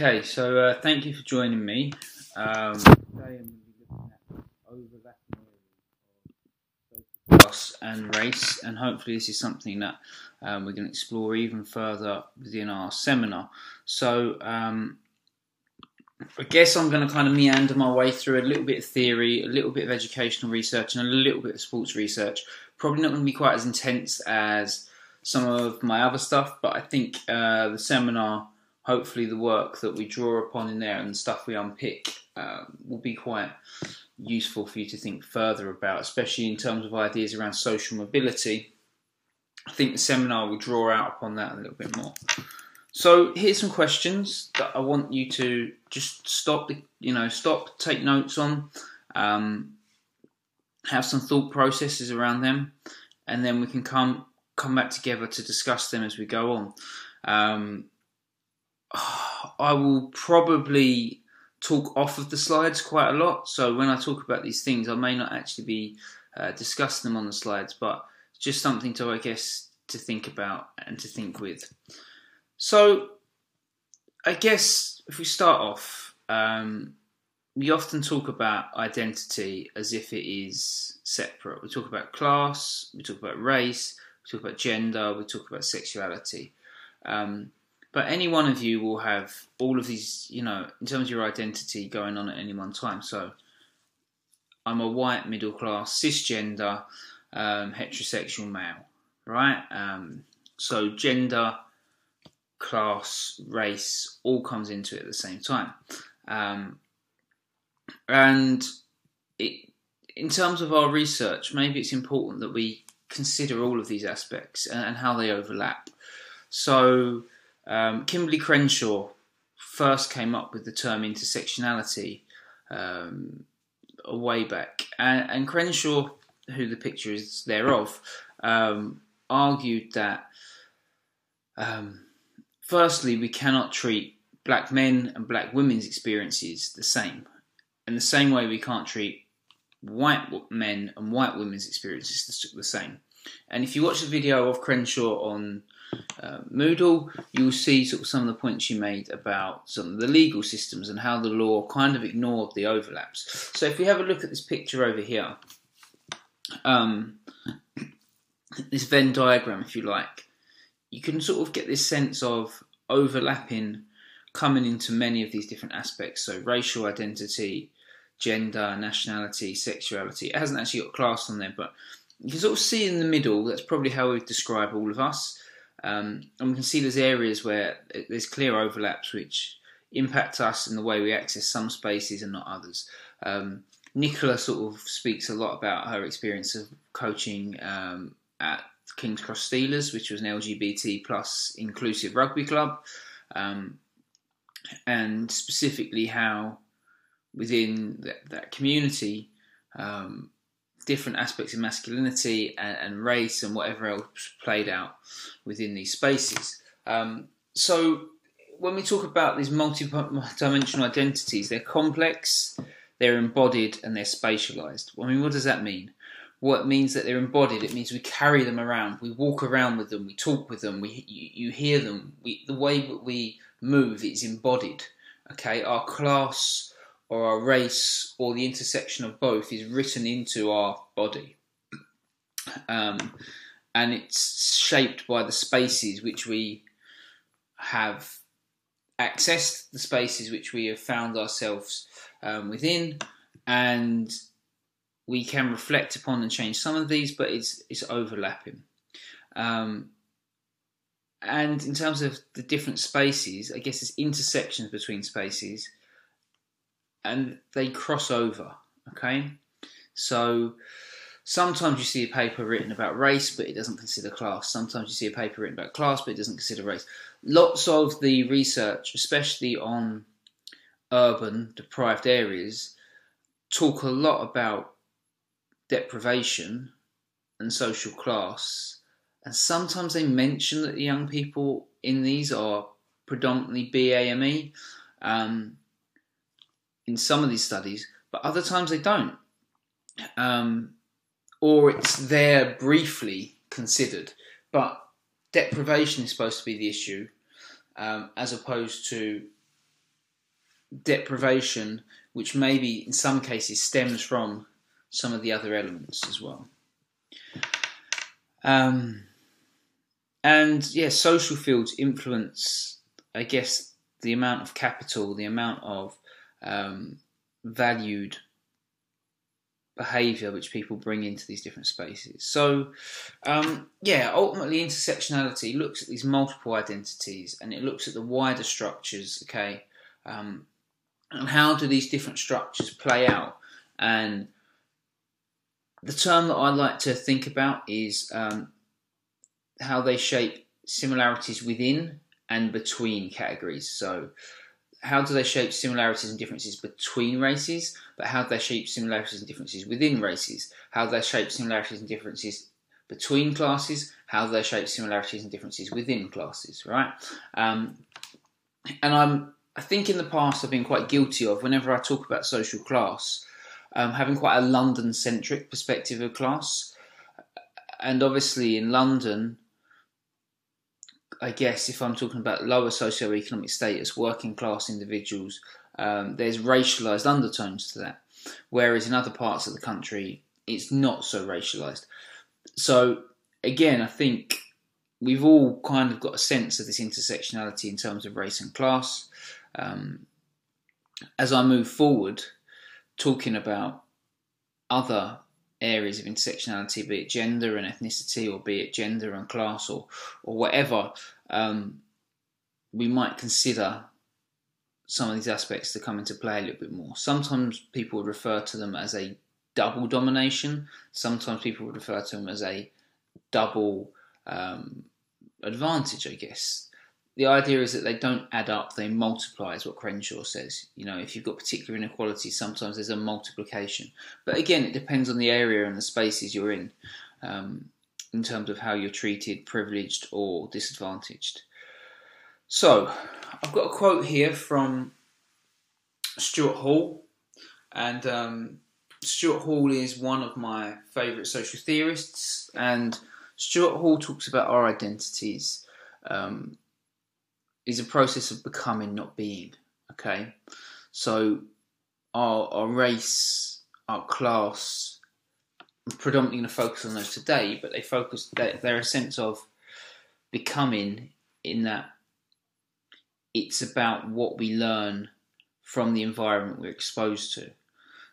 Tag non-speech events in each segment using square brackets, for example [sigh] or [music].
Okay, so uh, thank you for joining me. Um, today I'm going to be looking at overlapping class and race, and hopefully this is something that um, we're going to explore even further within our seminar. So um, I guess I'm going to kind of meander my way through a little bit of theory, a little bit of educational research, and a little bit of sports research. Probably not going to be quite as intense as some of my other stuff, but I think uh, the seminar hopefully the work that we draw upon in there and the stuff we unpick um, will be quite useful for you to think further about, especially in terms of ideas around social mobility. I think the seminar will draw out upon that a little bit more. So here's some questions that I want you to just stop, you know, stop, take notes on, um, have some thought processes around them, and then we can come come back together to discuss them as we go on. Um, [sighs] I will probably talk off of the slides quite a lot. So when I talk about these things, I may not actually be uh, discussing them on the slides, but just something to, I guess, to think about and to think with. So I guess if we start off, um, we often talk about identity as if it is separate. We talk about class, we talk about race, we talk about gender, we talk about sexuality. Um, but any one of you will have all of these, you know, in terms of your identity going on at any one time. So I'm a white, middle class, cisgender, um, heterosexual male, right? Um, so gender, class, race all comes into it at the same time. Um, and it, in terms of our research, maybe it's important that we consider all of these aspects and, and how they overlap. So, um, Kimberlé Crenshaw first came up with the term intersectionality um, a way back, and, and, Crenshaw, who the picture is thereof, um, argued that um, firstly we cannot treat black men and black women's experiences the same, in the same way we can't treat white men and white women's experiences the same. And if you watch the video of Crenshaw on uh, Moodle, you'll see sort of some of the points she made about some of the legal systems and how the law kind of ignored the overlaps. So if we have a look at this picture over here, um, [clears throat] this Venn diagram, if you like, you can sort of get this sense of overlapping coming into many of these different aspects. So racial identity, gender, nationality, sexuality. It hasn't actually got class on there, but you can sort of see in the middle, that's probably how we describe all of us. Um, and we can see there's areas where there's clear overlaps which impact us in the way we access some spaces and not others. Um, Nicola sort of speaks a lot about her experience of coaching um, at King's Cross Steelers, which was an LGBT plus inclusive rugby club, um, and specifically how within that, that community um, different aspects of masculinity and, and, race and whatever else played out within these spaces. Um, so when we talk about these multi-dimensional identities, they're complex, they're embodied, and they're spatialized. I mean, what does that mean? What means that they're embodied? It means we carry them around, we walk around with them, we talk with them, we you, you hear them. We, the way that we move is embodied. Okay, our class or our race or the intersection of both is written into our body. Um, and it's shaped by the spaces which we have accessed, the spaces which we have found ourselves um, within, and we can reflect upon and change some of these, but it's it's overlapping. Um, and in terms of the different spaces, I guess there's intersections between spaces and they cross over. Okay, so sometimes you see a paper written about race, but it doesn't consider class. Sometimes you see a paper written about class, but it doesn't consider race. Lots of the research, especially on urban deprived areas, talk a lot about deprivation and social class. And sometimes they mention that the young people in these are predominantly BAME. Um, in some of these studies, but other times they don't. Um, or it's there briefly considered. But deprivation is supposed to be the issue, um, as opposed to deprivation, which maybe in some cases stems from some of the other elements as well. Um, and yeah, social fields influence, I guess, the amount of capital, the amount of um, valued behavior which people bring into these different spaces. So, um, yeah, ultimately, intersectionality looks at these multiple identities and it looks at the wider structures, okay, um, and how do these different structures play out. And the term that I like to think about is um, how they shape similarities within and between categories. So, how do they shape similarities and differences between races? But how do they shape similarities and differences within races? How do they shape similarities and differences between classes? How do they shape similarities and differences within classes? Right? Um, and I'm, I think in the past I've been quite guilty of whenever I talk about social class, um, having quite a London-centric perspective of class. And obviously in London, I guess if I'm talking about lower socioeconomic status, working class individuals, um, there's racialized undertones to that. Whereas in other parts of the country, it's not so racialized. So again, I think we've all kind of got a sense of this intersectionality in terms of race and class. Um, as I move forward, talking about other areas of intersectionality, be it gender and ethnicity, or be it gender and class, or or whatever, um, we might consider some of these aspects to come into play a little bit more. Sometimes people would refer to them as a double domination. Sometimes people would refer to them as a double um, advantage, I guess the idea is that they don't add up, they multiply, is what Crenshaw says. You know, if you've got particular inequalities, sometimes there's a multiplication. But again, it depends on the area and the spaces you're in, um, in terms of how you're treated, privileged or disadvantaged. So, I've got a quote here from Stuart Hall, and um, Stuart Hall is one of my favourite social theorists, and Stuart Hall talks about our identities. Um, is a process of becoming, not being. Okay, so our our race, our class, I'm predominantly going to focus on those today, but they focus they're, they're a sense of becoming in that it's about what we learn from the environment we're exposed to.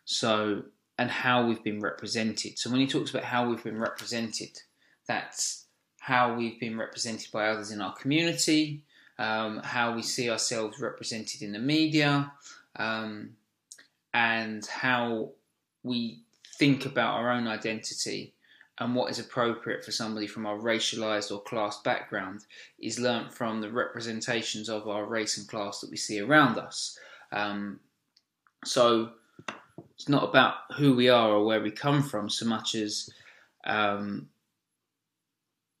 So and how we've been represented. So when he talks about how we've been represented, that's how we've been represented by others in our community, um, how we see ourselves represented in the media, um, and how we think about our own identity and what is appropriate for somebody from our racialized or class background is learnt from the representations of our race and class that we see around us. Um, so it's not about who we are or where we come from so much as um,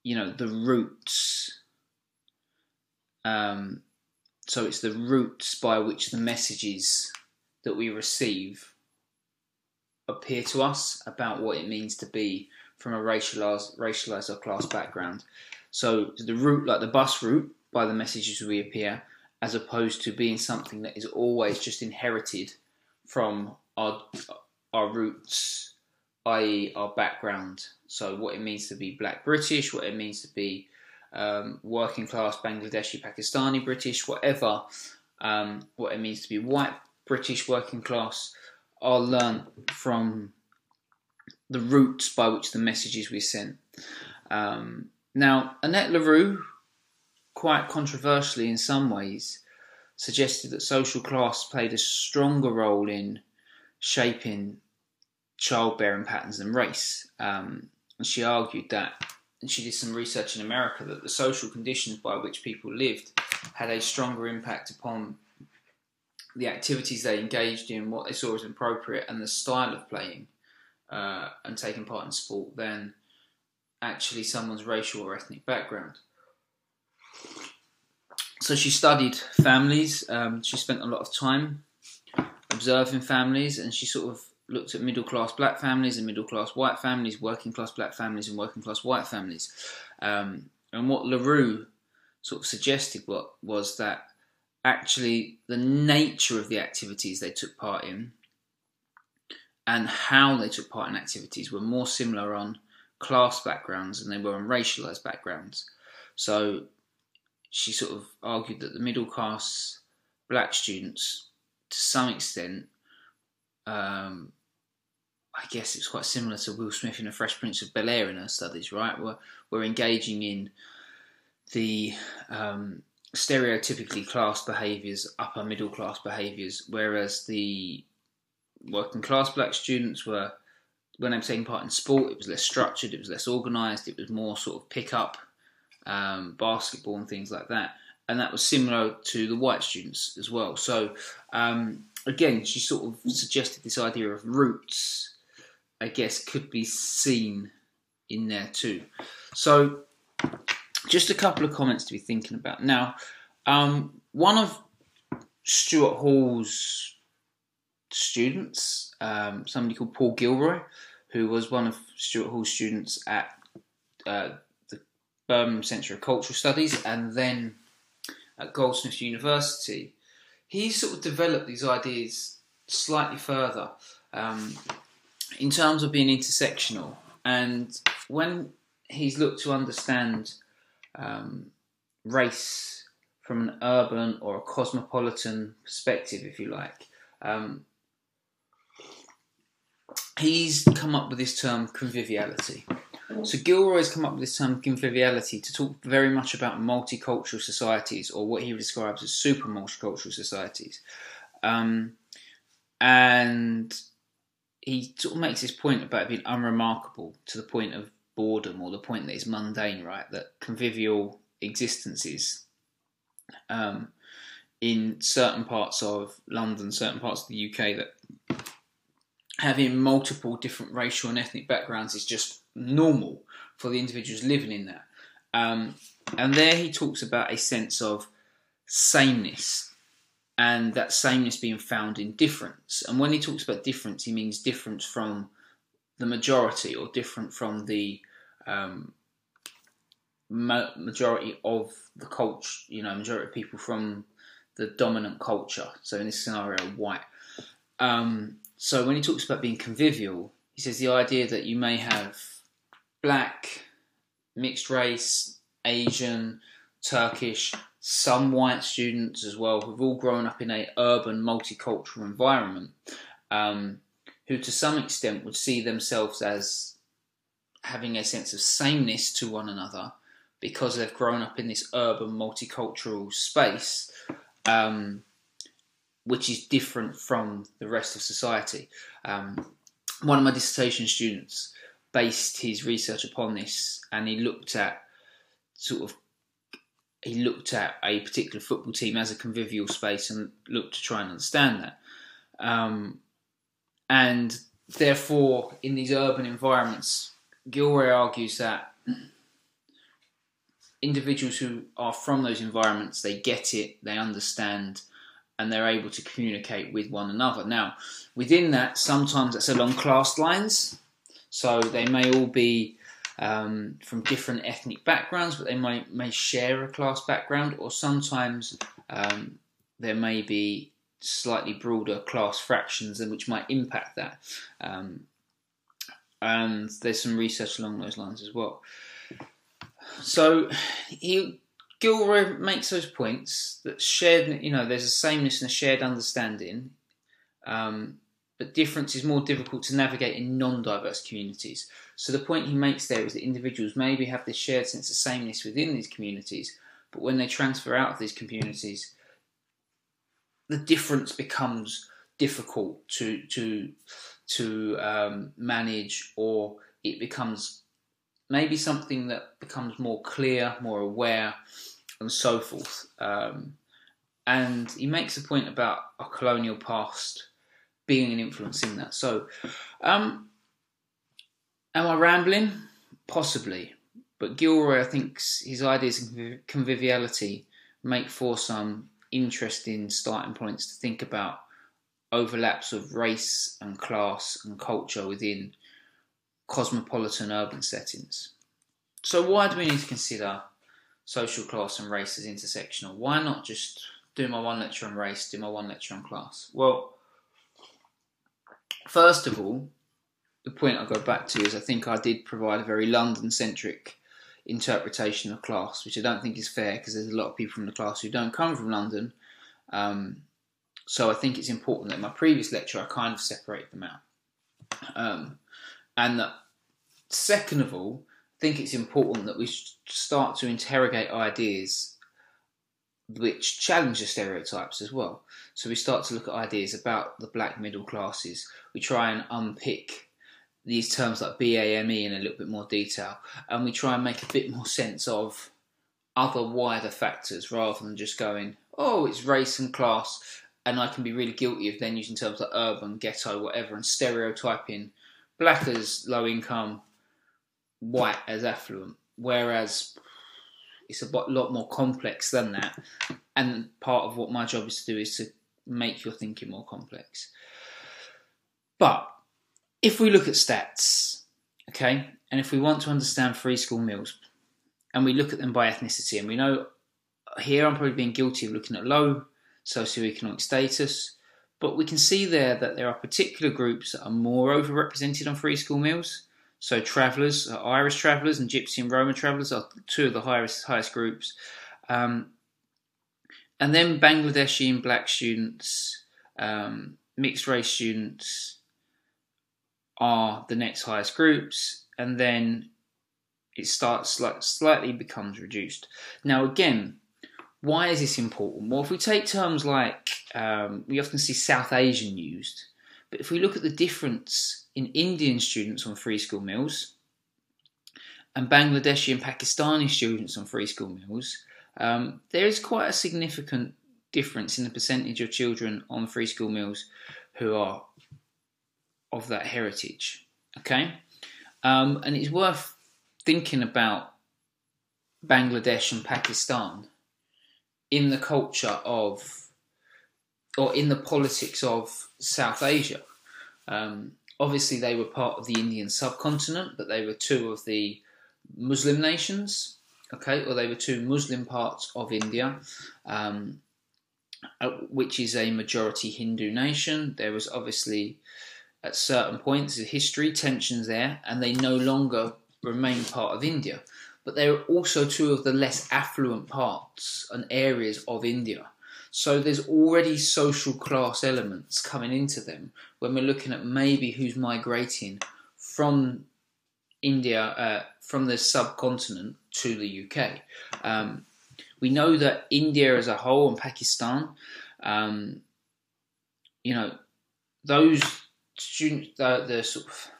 you know the roots um, so it's the roots by which the messages that we receive appear to us about what it means to be from a racialized, racialized or class background. So the route, like the bus route, by the messages we appear, as opposed to being something that is always just inherited from our our roots, i.e., our background. So what it means to be Black British, what it means to be um, working class Bangladeshi, Pakistani, British, whatever, um, what it means to be white, British, working class, are learned from the routes by which the messages we sent. Um, now, Annette Lareau, quite controversially in some ways, suggested that social class played a stronger role in shaping childbearing patterns than race. Um, and she argued that and she did some research in America that the social conditions by which people lived had a stronger impact upon the activities they engaged in, what they saw as appropriate, and the style of playing uh, and taking part in sport than actually someone's racial or ethnic background. So she studied families. Um, she spent a lot of time observing families, and she sort of looked at middle class black families and middle class white families, working class black families and working class white families. Um, and what Lareau sort of suggested what, was that actually the nature of the activities they took part in and how they took part in activities were more similar on class backgrounds than they were on racialized backgrounds. So she sort of argued that the middle class black students, to some extent, um, I guess it's quite similar to Will Smith in The Fresh Prince of Bel Air in her studies, right? We're, we're engaging in the um, stereotypically class behaviours, upper middle class behaviours, whereas the working class black students were, when were taking part in sport, it was less structured, it was less organised, it was more sort of pick up, um, basketball and things like that. And that was similar to the white students as well. So, um, again, she sort of suggested this idea of roots, I guess, could be seen in there too. So, just a couple of comments to be thinking about. Now, um, one of Stuart Hall's students, um, somebody called Paul Gilroy, who was one of Stuart Hall's students at uh, the Birmingham Centre of Cultural Studies and then at Goldsmiths University, he sort of developed these ideas slightly further um, in terms of being intersectional. And when he's looked to understand um, race from an urban or a cosmopolitan perspective, if you like. Um, he's come up with this term conviviality. So Gilroy's come up with this term conviviality to talk very much about multicultural societies, or what he describes as super multicultural societies. Um, and he sort of makes this point about being unremarkable to the point of boredom or the point that it's mundane, right? That convivial existences um, in certain parts of London, certain parts of the UK, that having multiple different racial and ethnic backgrounds is just normal for the individuals living in that. Um, and there he talks about a sense of sameness and that sameness being found in difference. And when he talks about difference, he means difference from the majority or different from the um, ma- majority of the culture, you know, majority of people from the dominant culture. So in this scenario, white. Um, so when he talks about being convivial, he says the idea that you may have black, mixed race, Asian, Turkish, some white students as well, who've all grown up in a urban multicultural environment, um, who to some extent would see themselves as having a sense of sameness to one another because they've grown up in this urban multicultural space, um, which is different from the rest of society. Um, one of my dissertation students based his research upon this, and he looked at sort of he looked at a particular football team as a convivial space and looked to try and understand that. Um, and therefore, in these urban environments, Gilroy argues that individuals who are from those environments, they get it, they understand, and they're able to communicate with one another. Now, within that, sometimes that's along class lines, so they may all be um, from different ethnic backgrounds, but they might may share a class background, or sometimes um, there may be slightly broader class fractions, and which might impact that. Um, and there's some research along those lines as well. So he Gilroy makes those points that shared, you know, there's a sameness and a shared understanding, um, but difference is more difficult to navigate in non-diverse communities. So the point he makes there is that individuals maybe have this shared sense of sameness within these communities, but when they transfer out of these communities, the difference becomes difficult to to to um, manage, or it becomes maybe something that becomes more clear, more aware, and so forth. Um, and he makes a point about a colonial past being an influence in that. So, um, am I rambling? Possibly. But Gilroy, I think his ideas of conviviality make for some interesting starting points to think about overlaps of race and class and culture within cosmopolitan urban settings. So, why do we need to consider social class and race as intersectional? Why not just do my one lecture on race, do my one lecture on class? Well, first of all, the point I go back to is I think I did provide a very London centric interpretation of class, which I don't think is fair because there's a lot of people from the class who don't come from London. Um, so I think it's important that in my previous lecture I kind of separate them out. Um, and that, second of all, I think it's important that we start to interrogate ideas which challenge the stereotypes as well. So we start to look at ideas about the black middle classes. We try and unpick these terms like BAME in a little bit more detail, and we try and make a bit more sense of other wider factors rather than just going, oh, it's race and class, and I can be really guilty of then using terms like urban, ghetto, whatever, and stereotyping black as low income, white as affluent. Whereas it's a lot more complex than that. And part of what my job is to do is to make your thinking more complex. But if we look at stats, okay, and if we want to understand free school meals, and we look at them by ethnicity, and we know here I'm probably being guilty of looking at low socioeconomic status, but we can see there that there are particular groups that are more overrepresented on free school meals. So travellers, uh, Irish travellers and Gypsy and Roma travellers are two of the highest highest groups. Um, and then Bangladeshi and black students, um, mixed race students are the next highest groups, and then it starts like slightly becomes reduced. Now again, why is this important? Well, if we take terms like um, we often see South Asian used, but if we look at the difference in Indian students on free school meals and Bangladeshi and Pakistani students on free school meals, um, there is quite a significant difference in the percentage of children on free school meals who are of that heritage. Okay, um, and it's worth thinking about Bangladesh and Pakistan in the culture of or in the politics of South Asia. Um, obviously, they were part of the Indian subcontinent, but they were two of the Muslim nations, okay, or they were two Muslim parts of India, um, uh, which is a majority Hindu nation. There was obviously, at certain points in history, tensions there, and they no longer remain part of India. But they are also two of the less affluent parts and areas of India. So there's already social class elements coming into them when we're looking at maybe who's migrating from India, uh, from the subcontinent to the UK. Um, we know that India as a whole and Pakistan, um, you know, those students, the, uh, the sort of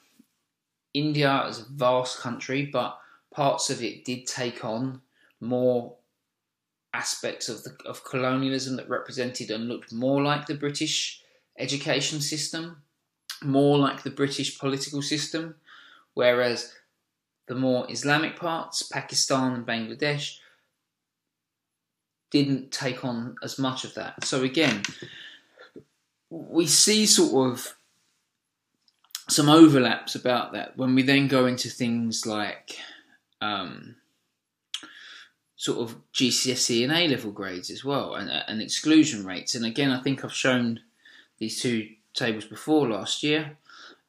India is a vast country, but parts of it did take on more aspects of the of colonialism that represented and looked more like the British education system, more like the British political system, whereas the more Islamic parts, Pakistan and Bangladesh, didn't take on as much of that. So again, we see sort of some overlaps about that when we then go into things like um, sort of GCSE and A level grades as well, and, and exclusion rates. And again, I think I've shown these two tables before last year.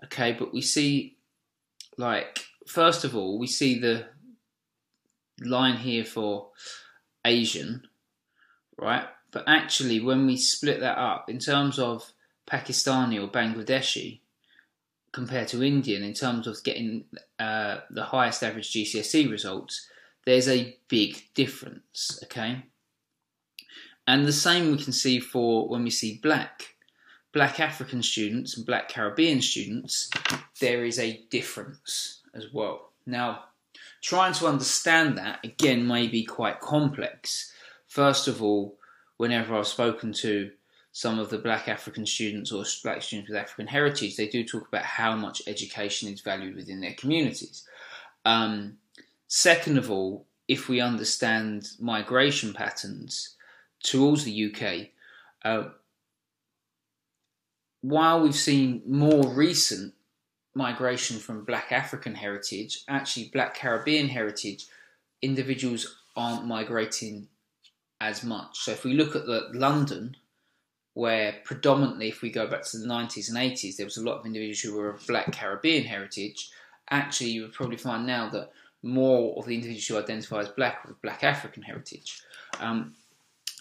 Okay, but we see, like, first of all, we see the line here for Asian, right? But actually, when we split that up in terms of Pakistani or Bangladeshi compared to Indian, in terms of getting uh, the highest average GCSE results, there's a big difference, okay? And the same we can see for when we see black. Black African students and black Caribbean students, there is a difference as well. Now, trying to understand that again may be quite complex. First of all, whenever I've spoken to some of the black African students or black students with African heritage, they do talk about how much education is valued within their communities. Um, Second of all, if we understand migration patterns towards the UK, uh, while we've seen more recent migration from black African heritage, actually black Caribbean heritage, individuals aren't migrating as much. So if we look at the London, where predominantly, if we go back to the 90s and 80s, there was a lot of individuals who were of black Caribbean heritage. Actually, you would probably find now that more of the individuals who identify as black are of black African heritage. Um,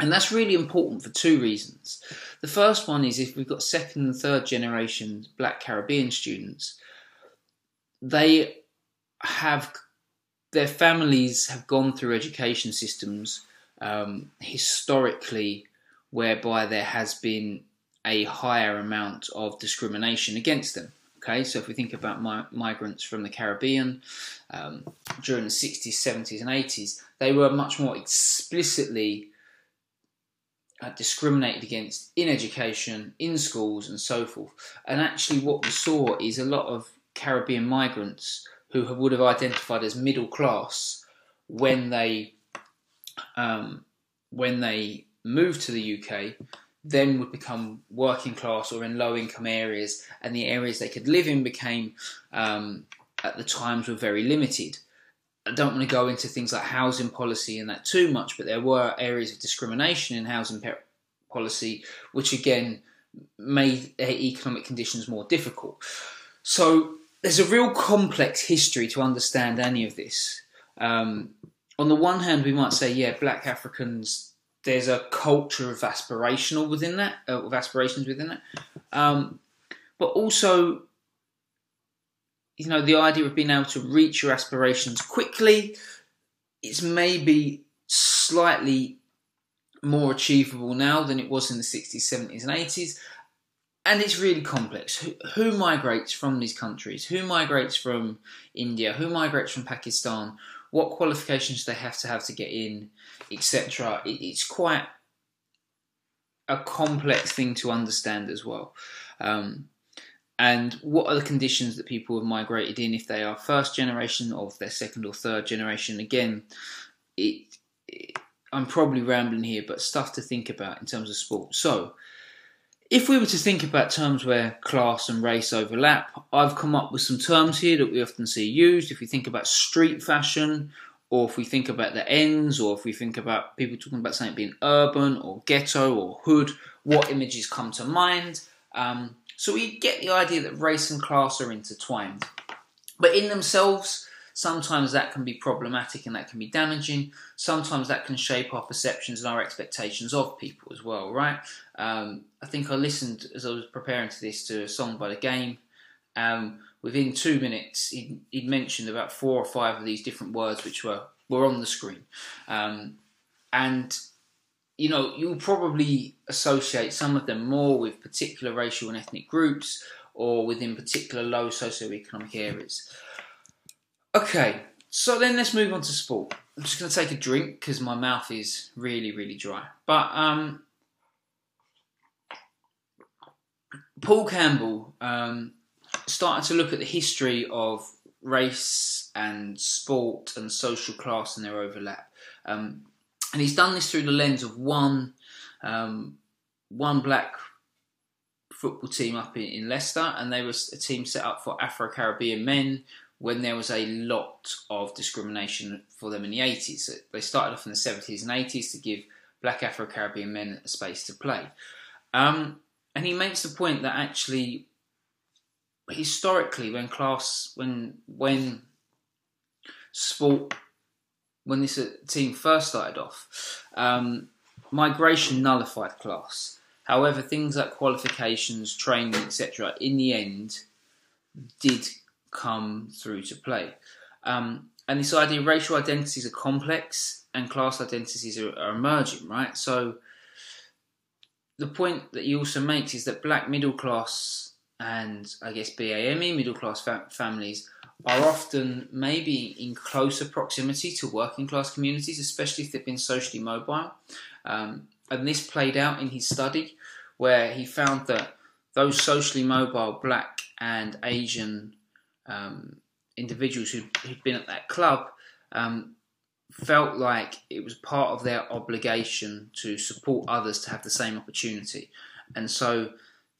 and that's really important for two reasons. The first one is if we've got second and third generation black Caribbean students, they have their families have gone through education systems um, historically whereby there has been a higher amount of discrimination against them. Okay, so if we think about mi- migrants from the Caribbean um, during the 60s, 70s, and 80s, they were much more explicitly uh, discriminated against in education, in schools, and so forth. And actually, what we saw is a lot of Caribbean migrants who would have identified as middle class when they um, when they moved to the UK, then would become working class or in low income areas, and the areas they could live in became um, at the times were very limited. I don't want to go into things like housing policy and that too much, but there were areas of discrimination in housing policy, which again made economic conditions more difficult. So there's a real complex history to understand any of this. Um, on the one hand, we might say, yeah, black Africans, there's a culture of aspirational within that, uh, of aspirations within that. Um, but also, you know, the idea of being able to reach your aspirations quickly is maybe slightly more achievable now than it was in the 60s, 70s, and 80s. And it's really complex. Who, who migrates from these countries? Who migrates from India? Who migrates from Pakistan? What qualifications they have to have to get in, etc. It, it's quite a complex thing to understand as well. Um, and what are the conditions that people have migrated in if they are first generation or if they're second or third generation? Again, it, it, I'm probably rambling here, but stuff to think about in terms of sport. So, if we were to think about terms where class and race overlap, I've come up with some terms here that we often see used. If we think about street fashion, or if we think about the ends, or if we think about people talking about something being urban or ghetto or hood, what images come to mind? Um, so we get the idea that race and class are intertwined. But in themselves, Sometimes that can be problematic and that can be damaging. Sometimes that can shape our perceptions and our expectations of people as well, right? Um, I think I listened as I was preparing to this to a song by the game. Um, within two minutes, he'd, he'd, mentioned about four or five of these different words which were, were on the screen. Um, and you know, you'll probably associate some of them more with particular racial and ethnic groups or within particular low socioeconomic areas. Okay, so then let's move on to sport. I'm just going to take a drink because my mouth is really, really dry. But um, Paul Campbell um, started to look at the history of race and sport and social class and their overlap. Um, and he's done this through the lens of one um, one black football team up in, in Leicester, and they were a team set up for Afro Caribbean men when there was a lot of discrimination for them in the 80s. They started off in the 70s and 80s to give black Afro Caribbean men a space to play. Um, and he makes the point that actually, historically, when class, when when sport, when this uh, team first started off, um, migration nullified class. However, things like qualifications, training, etc., in the end, did come through to play. Um, and this idea racial identities are complex and class identities are, are, emerging, right? So the point that he also makes is that black middle class and I guess BAME middle class fa- families are often maybe in closer proximity to working class communities, especially if they've been socially mobile. Um, and this played out in his study, where he found that those socially mobile black and Asian um, individuals who, had been at that club um, felt like it was part of their obligation to support others to have the same opportunity. And so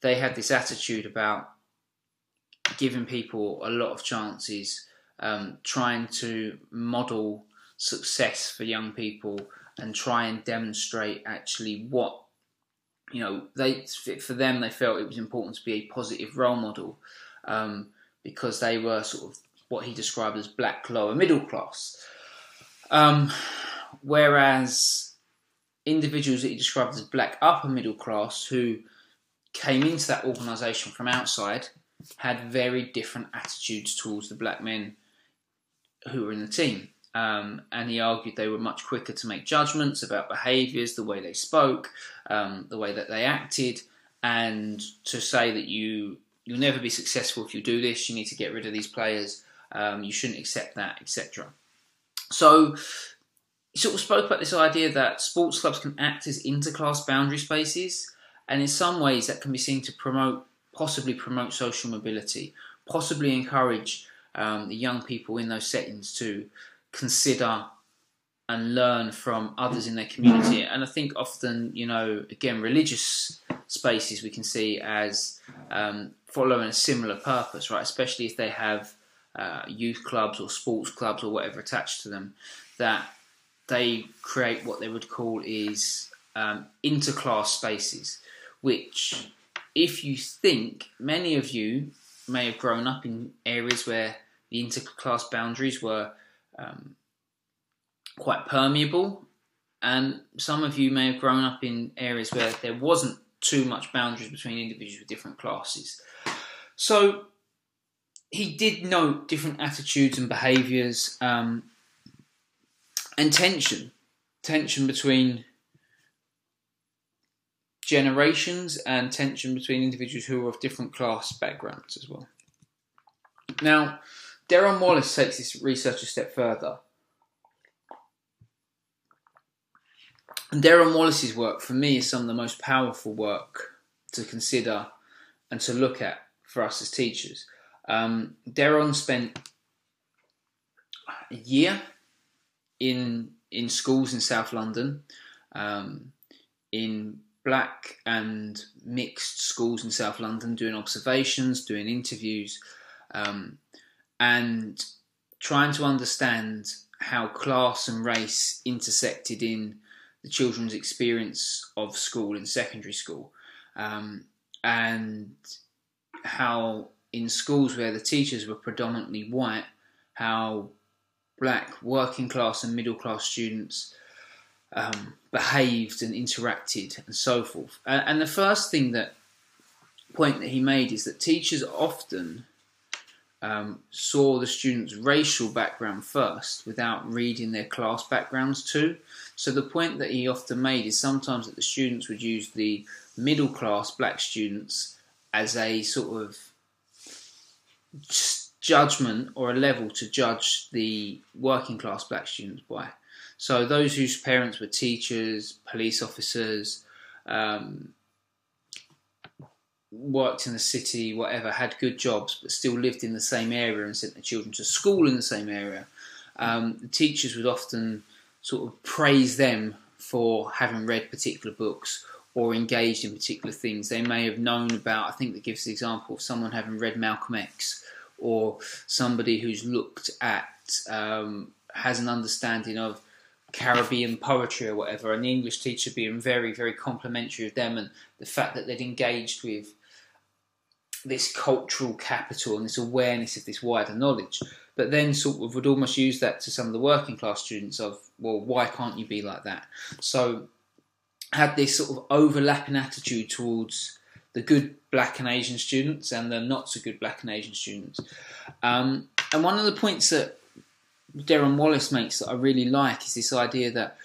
they had this attitude about giving people a lot of chances, um, trying to model success for young people and try and demonstrate actually what you know they for them they felt it was important to be a positive role model um, because they were sort of what he described as black lower middle class um, whereas individuals that he described as black upper middle class who came into that organisation from outside had very different attitudes towards the black men who were in the team. Um, and he argued they were much quicker to make judgments about behaviours, the way they spoke, um, the way that they acted, and to say that you you'll never be successful if you do this. You need to get rid of these players. Um, you shouldn't accept that, etc. So he sort of spoke about this idea that sports clubs can act as interclass boundary spaces, and in some ways that can be seen to promote, possibly promote social mobility, possibly encourage um, the young people in those settings to consider and learn from others in their community. And I think often, you know, again, religious spaces we can see as um, following a similar purpose, right? Especially if they have uh, youth clubs or sports clubs or whatever attached to them, that they create what they would call is um, interclass spaces, which, if you think, many of you may have grown up in areas where the interclass boundaries were um, quite permeable, and some of you may have grown up in areas where there wasn't too much boundaries between individuals with different classes. So he did note different attitudes and behaviours um, and tension, tension between generations and tension between individuals who are of different class backgrounds as well. Now, Derron Wallace takes this research a step further. And Derron Wallace's work, for me, is some of the most powerful work to consider and to look at for us as teachers. Um, Derron spent a year in in schools in South London, um, in black and mixed schools in South London, doing observations, doing interviews, um, and trying to understand how class and race intersected in the children's experience of school in secondary school, um, and how in schools where the teachers were predominantly white, how black working class and middle class students um, behaved and interacted and so forth. And, and the first thing that point that he made is that teachers often um, saw the students' racial background first without reading their class backgrounds too. So the point that he often made is sometimes that the students would use the middle class black students as a sort of judgment or a level to judge the working class black students by. So those whose parents were teachers, police officers, um, worked in the city, whatever, had good jobs, but still lived in the same area and sent their children to school in the same area. Um, the teachers would often sort of praise them for having read particular books or engaged in particular things. They may have known about, I think that gives the example of someone having read Malcolm X or somebody who's looked at, um, has an understanding of Caribbean poetry or whatever, and the English teacher being very, very complimentary of them and the fact that they'd engaged with this cultural capital and this awareness of this wider knowledge, but then sort of would almost use that to some of the working class students of, well, why can't you be like that? So had this sort of overlapping attitude towards the good black and Asian students and the not so good black and Asian students. Um, and one of the points that Derron Wallace makes that I really like is this idea that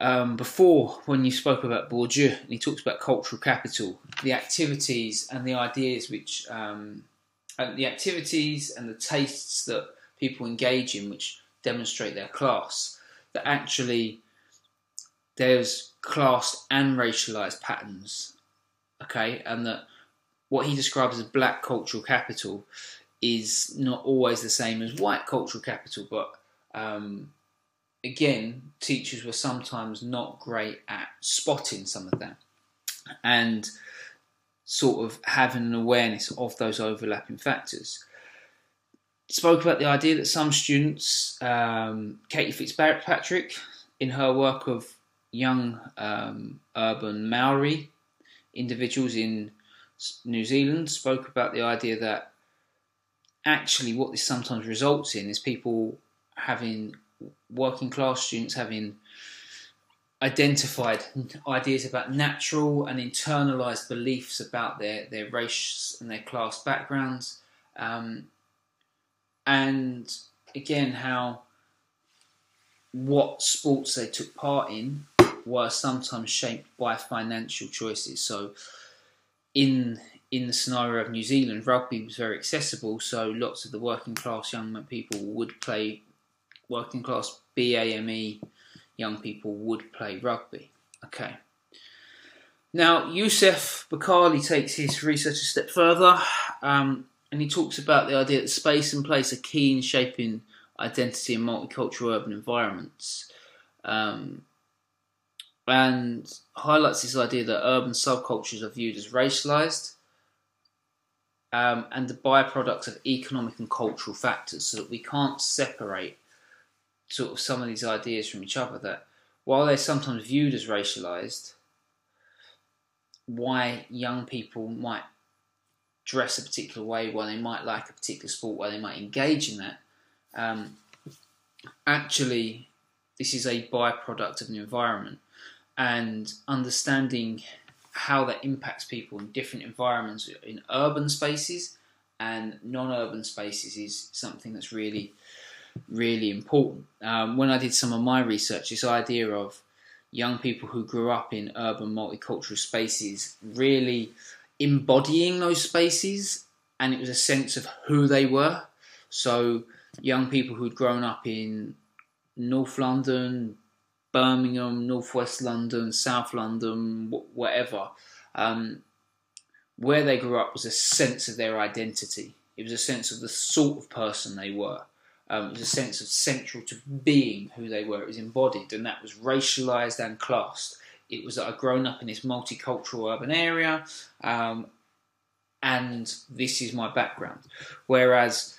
um, before, when you spoke about Bourdieu, and he talks about cultural capital, the activities and the ideas which, um, and the activities and the tastes that people engage in, which demonstrate their class, that actually there's class and racialized patterns okay, and that what he describes as black cultural capital is not always the same as white cultural capital, but um, again, teachers were sometimes not great at spotting some of that. And sort of having an awareness of those overlapping factors. Spoke about the idea that some students, um, Katie Fitzpatrick, in her work of young um, urban Maori individuals in New Zealand, spoke about the idea that actually what this sometimes results in is people having working class students having identified ideas about natural and internalized beliefs about their, their race and their class backgrounds. Um, and again, how what sports they took part in were sometimes shaped by financial choices. So, in in the scenario of New Zealand, rugby was very accessible, so lots of the working class young people would play working class BAME young people would play rugby. Okay. Now, Yusuf Bakkali takes his research a step further um, and he talks about the idea that space and place are key in shaping identity in multicultural urban environments. Um, and highlights this idea that urban subcultures are viewed as racialized um, and the byproducts of economic and cultural factors, so that we can't separate sort of some of these ideas from each other that while they're sometimes viewed as racialized, why young people might dress a particular way, why they might like a particular sport, why they might engage in that, um, actually, this is a byproduct of an environment. And understanding how that impacts people in different environments in urban spaces and non urban spaces is something that's really really important. Um, when I did some of my research, this idea of young people who grew up in urban multicultural spaces really embodying those spaces, and it was a sense of who they were. So, young people who'd grown up in North London, Birmingham, Northwest London, South London, whatever, um, where they grew up was a sense of their identity. It was a sense of the sort of person they were. Um, was a sense of central to being who they were. It was embodied, and that was racialized and classed. It was that I'd grown up in this multicultural urban area, um, and this is my background. Whereas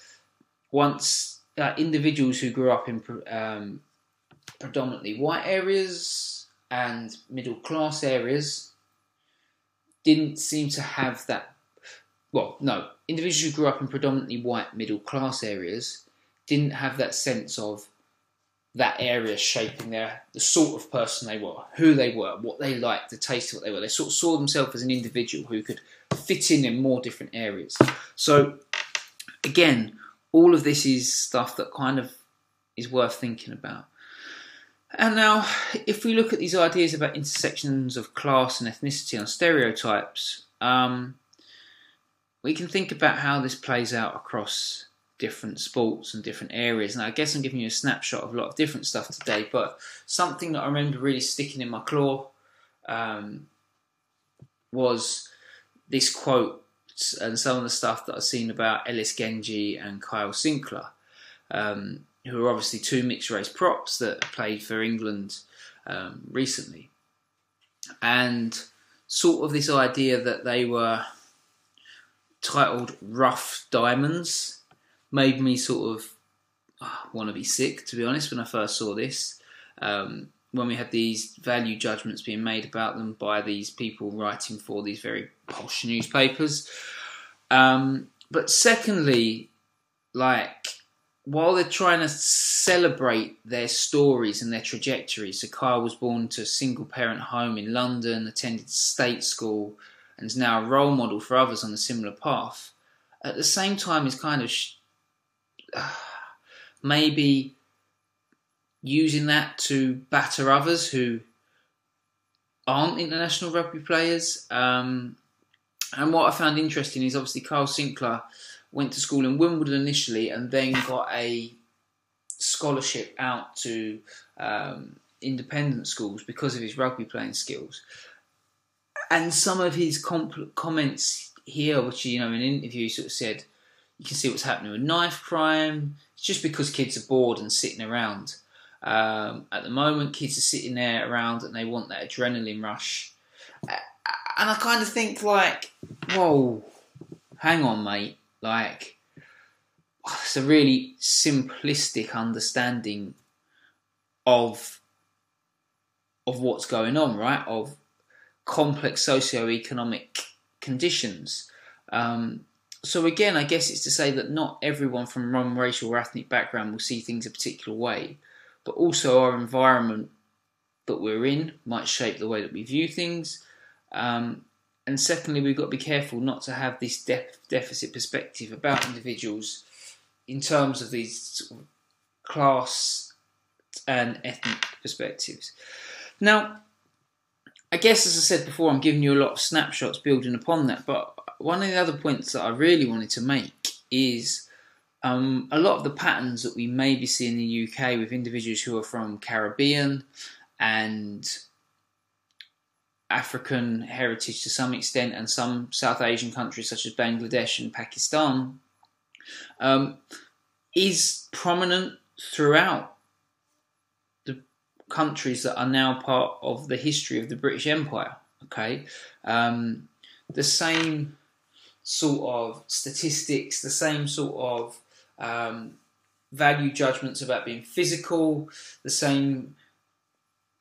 once uh, individuals who grew up in um, predominantly white areas and middle class areas didn't seem to have that. Well, no, individuals who grew up in predominantly white middle class areas didn't have that sense of that area shaping their the sort of person they were, who they were, what they liked, the taste of what they were. They sort of saw themselves as an individual who could fit in in more different areas. So again, all of this is stuff that kind of is worth thinking about. And now, if we look at these ideas about intersections of class and ethnicity on stereotypes, um, we can think about how this plays out across different sports and different areas. And I guess I'm giving you a snapshot of a lot of different stuff today, but something that I remember really sticking in my claw um, was this quote and some of the stuff that I've seen about Ellis Genge and Kyle Sinckler, um, who are obviously two mixed race props that played for England um, recently. And sort of this idea that they were titled Rough Diamonds made me sort of ah, want to be sick, to be honest, when I first saw this. Um, when we had these value judgments being made about them by these people writing for these very posh newspapers. Um, but secondly, like, while they're trying to celebrate their stories and their trajectories, so Kyle was born to a single parent home in London, attended state school, and is now a role model for others on a similar path. At the same time, is kind of [sighs] maybe using that to batter others who aren't international rugby players. Um, and what I found interesting is obviously Kyle Sinckler went to school in Wimbledon initially and then got a scholarship out to um, independent schools because of his rugby playing skills. And some of his comp- comments here, which you know in an interview, he sort of said, you can see what's happening with knife crime. It's just because kids are bored and sitting around. Um, at the moment, kids are sitting there around and they want that adrenaline rush. And I kind of think, like, whoa, hang on, mate. Like, it's a really simplistic understanding of of what's going on, right? Of complex socio-economic conditions. Um, so again, I guess it's to say that not everyone from one racial or ethnic background will see things a particular way, but also our environment that we're in might shape the way that we view things. Um, and secondly, we've got to be careful not to have this deficit perspective about individuals in terms of these class and ethnic perspectives. Now, I guess, as I said before, I'm giving you a lot of snapshots building upon that. But one of the other points that I really wanted to make is um, a lot of the patterns that we maybe see in the UK with individuals who are from Caribbean and African heritage to some extent, and some South Asian countries such as Bangladesh and Pakistan, um, is prominent throughout countries that are now part of the history of the British Empire. Okay, um, the same sort of statistics, the same sort of um, value judgments about being physical, the same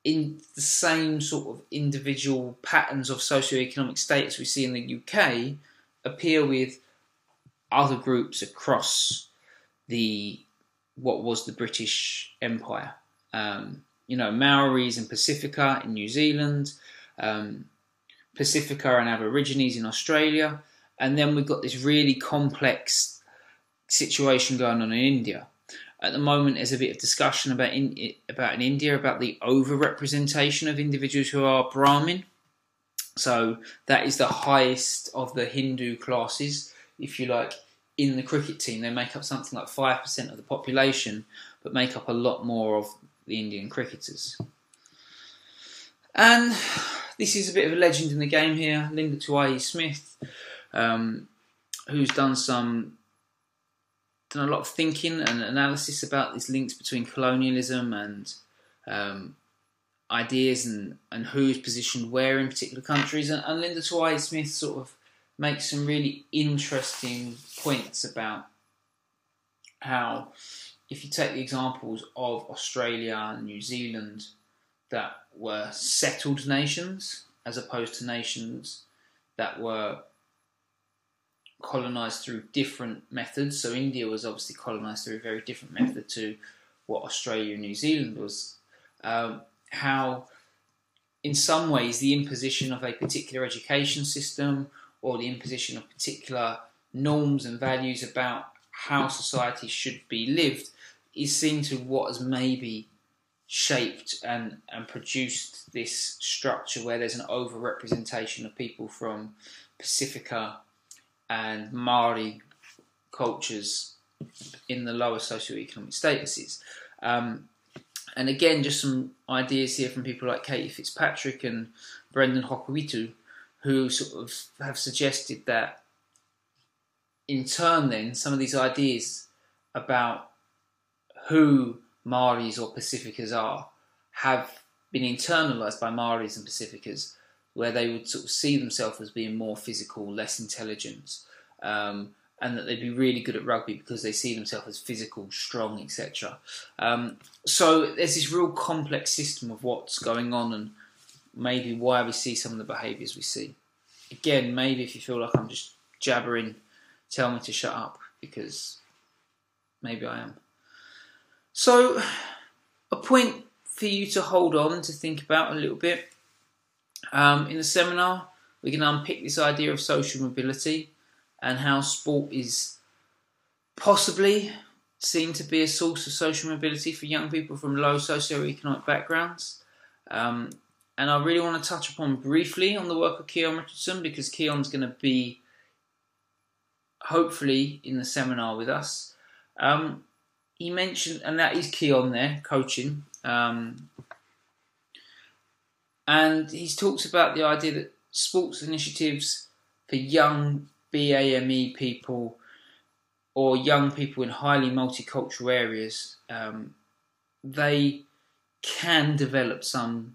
in the same sort of individual patterns of socioeconomic status we see in the UK appear with other groups across the what was the British Empire. Um, you know, Maoris and Pacifica in New Zealand, um, Pacifica and Aborigines in Australia, and then we've got this really complex situation going on in India. At the moment, there's a bit of discussion about in, about in India about the over-representation of individuals who are Brahmin. So that is the highest of the Hindu classes, if you like, in the cricket team. They make up something like five percent of the population, but make up a lot more of the Indian cricketers. And this is a bit of a legend in the game here, Linda Tuhiwai Smith, um, who's done some done a lot of thinking and analysis about these links between colonialism and um, ideas and, and who's positioned where in particular countries. And, and Linda Tuhiwai Smith sort of makes some really interesting points about how if you take the examples of Australia and New Zealand that were settled nations as opposed to nations that were colonized through different methods. So India was obviously colonized through a very different method to what Australia and New Zealand was. Um, how, in some ways, the imposition of a particular education system or the imposition of particular norms and values about how society should be lived is seen to what has maybe shaped and, and produced this structure where there's an over representation of people from Pacifica and Maori cultures in the lower socioeconomic statuses. Um, and again, just some ideas here from people like Katie Fitzpatrick and Brendan Hokowhitu, who sort of have suggested that in turn, then, some of these ideas about who Maoris or Pacificas are have been internalized by Maoris and Pacificas, where they would sort of see themselves as being more physical, less intelligent, um, and that they'd be really good at rugby because they see themselves as physical, strong, etc. Um, so there's this real complex system of what's going on and maybe why we see some of the behaviours we see. Again, maybe if you feel like I'm just jabbering, tell me to shut up because maybe I am. So, a point for you to hold on to think about a little bit. Um, in the seminar, we're going to unpick this idea of social mobility and how sport is possibly seen to be a source of social mobility for young people from low socioeconomic backgrounds. Um, and I really want to touch upon briefly on the work of Keon Richardson because Keon's going to be hopefully in the seminar with us. Um, he mentioned, and that is key on there, coaching. Um, and he talks about the idea that sports initiatives for young BAME people or young people in highly multicultural areas, um, they can develop some,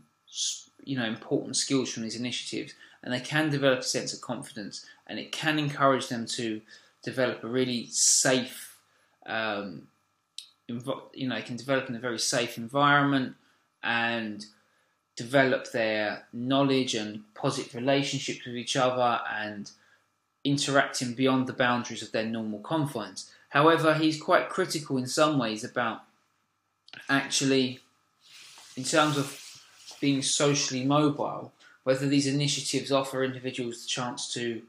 you know, important skills from these initiatives, and they can develop a sense of confidence, and it can encourage them to develop a really safe um, you know, can develop in a very safe environment and develop their knowledge and positive relationships with each other and interacting beyond the boundaries of their normal confines. However, he's quite critical in some ways about actually, in terms of being socially mobile, whether these initiatives offer individuals the chance to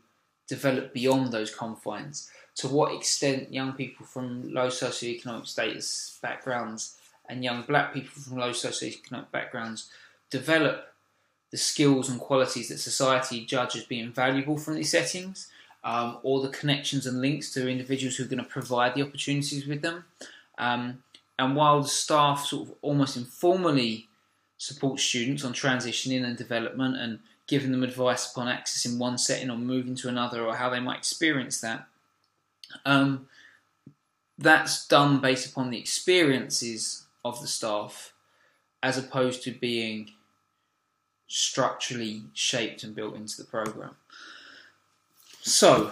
develop beyond those confines. To what extent young people from low socioeconomic status backgrounds and young black people from low socioeconomic backgrounds develop the skills and qualities that society judges being valuable from these settings, um, or the connections and links to individuals who are going to provide the opportunities with them. Um, and while the staff sort of almost informally support students on transitioning and development and giving them advice upon accessing one setting or moving to another or how they might experience that, um, that's done based upon the experiences of the staff as opposed to being structurally shaped and built into the program. So,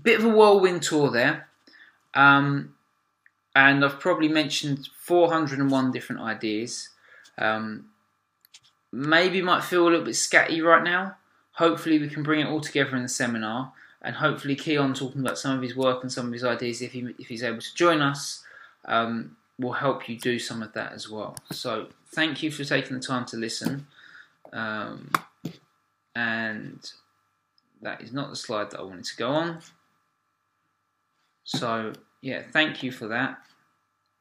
bit of a whirlwind tour there. Um, and I've probably mentioned 401 different ideas. Um, maybe might feel a little bit scatty right now. Hopefully, we can bring it all together in the seminar, and hopefully, Keon talking about some of his work and some of his ideas, if he if he's able to join us, um, will help you do some of that as well. So, thank you for taking the time to listen. Um, and that is not the slide that I wanted to go on. So, yeah, thank you for that.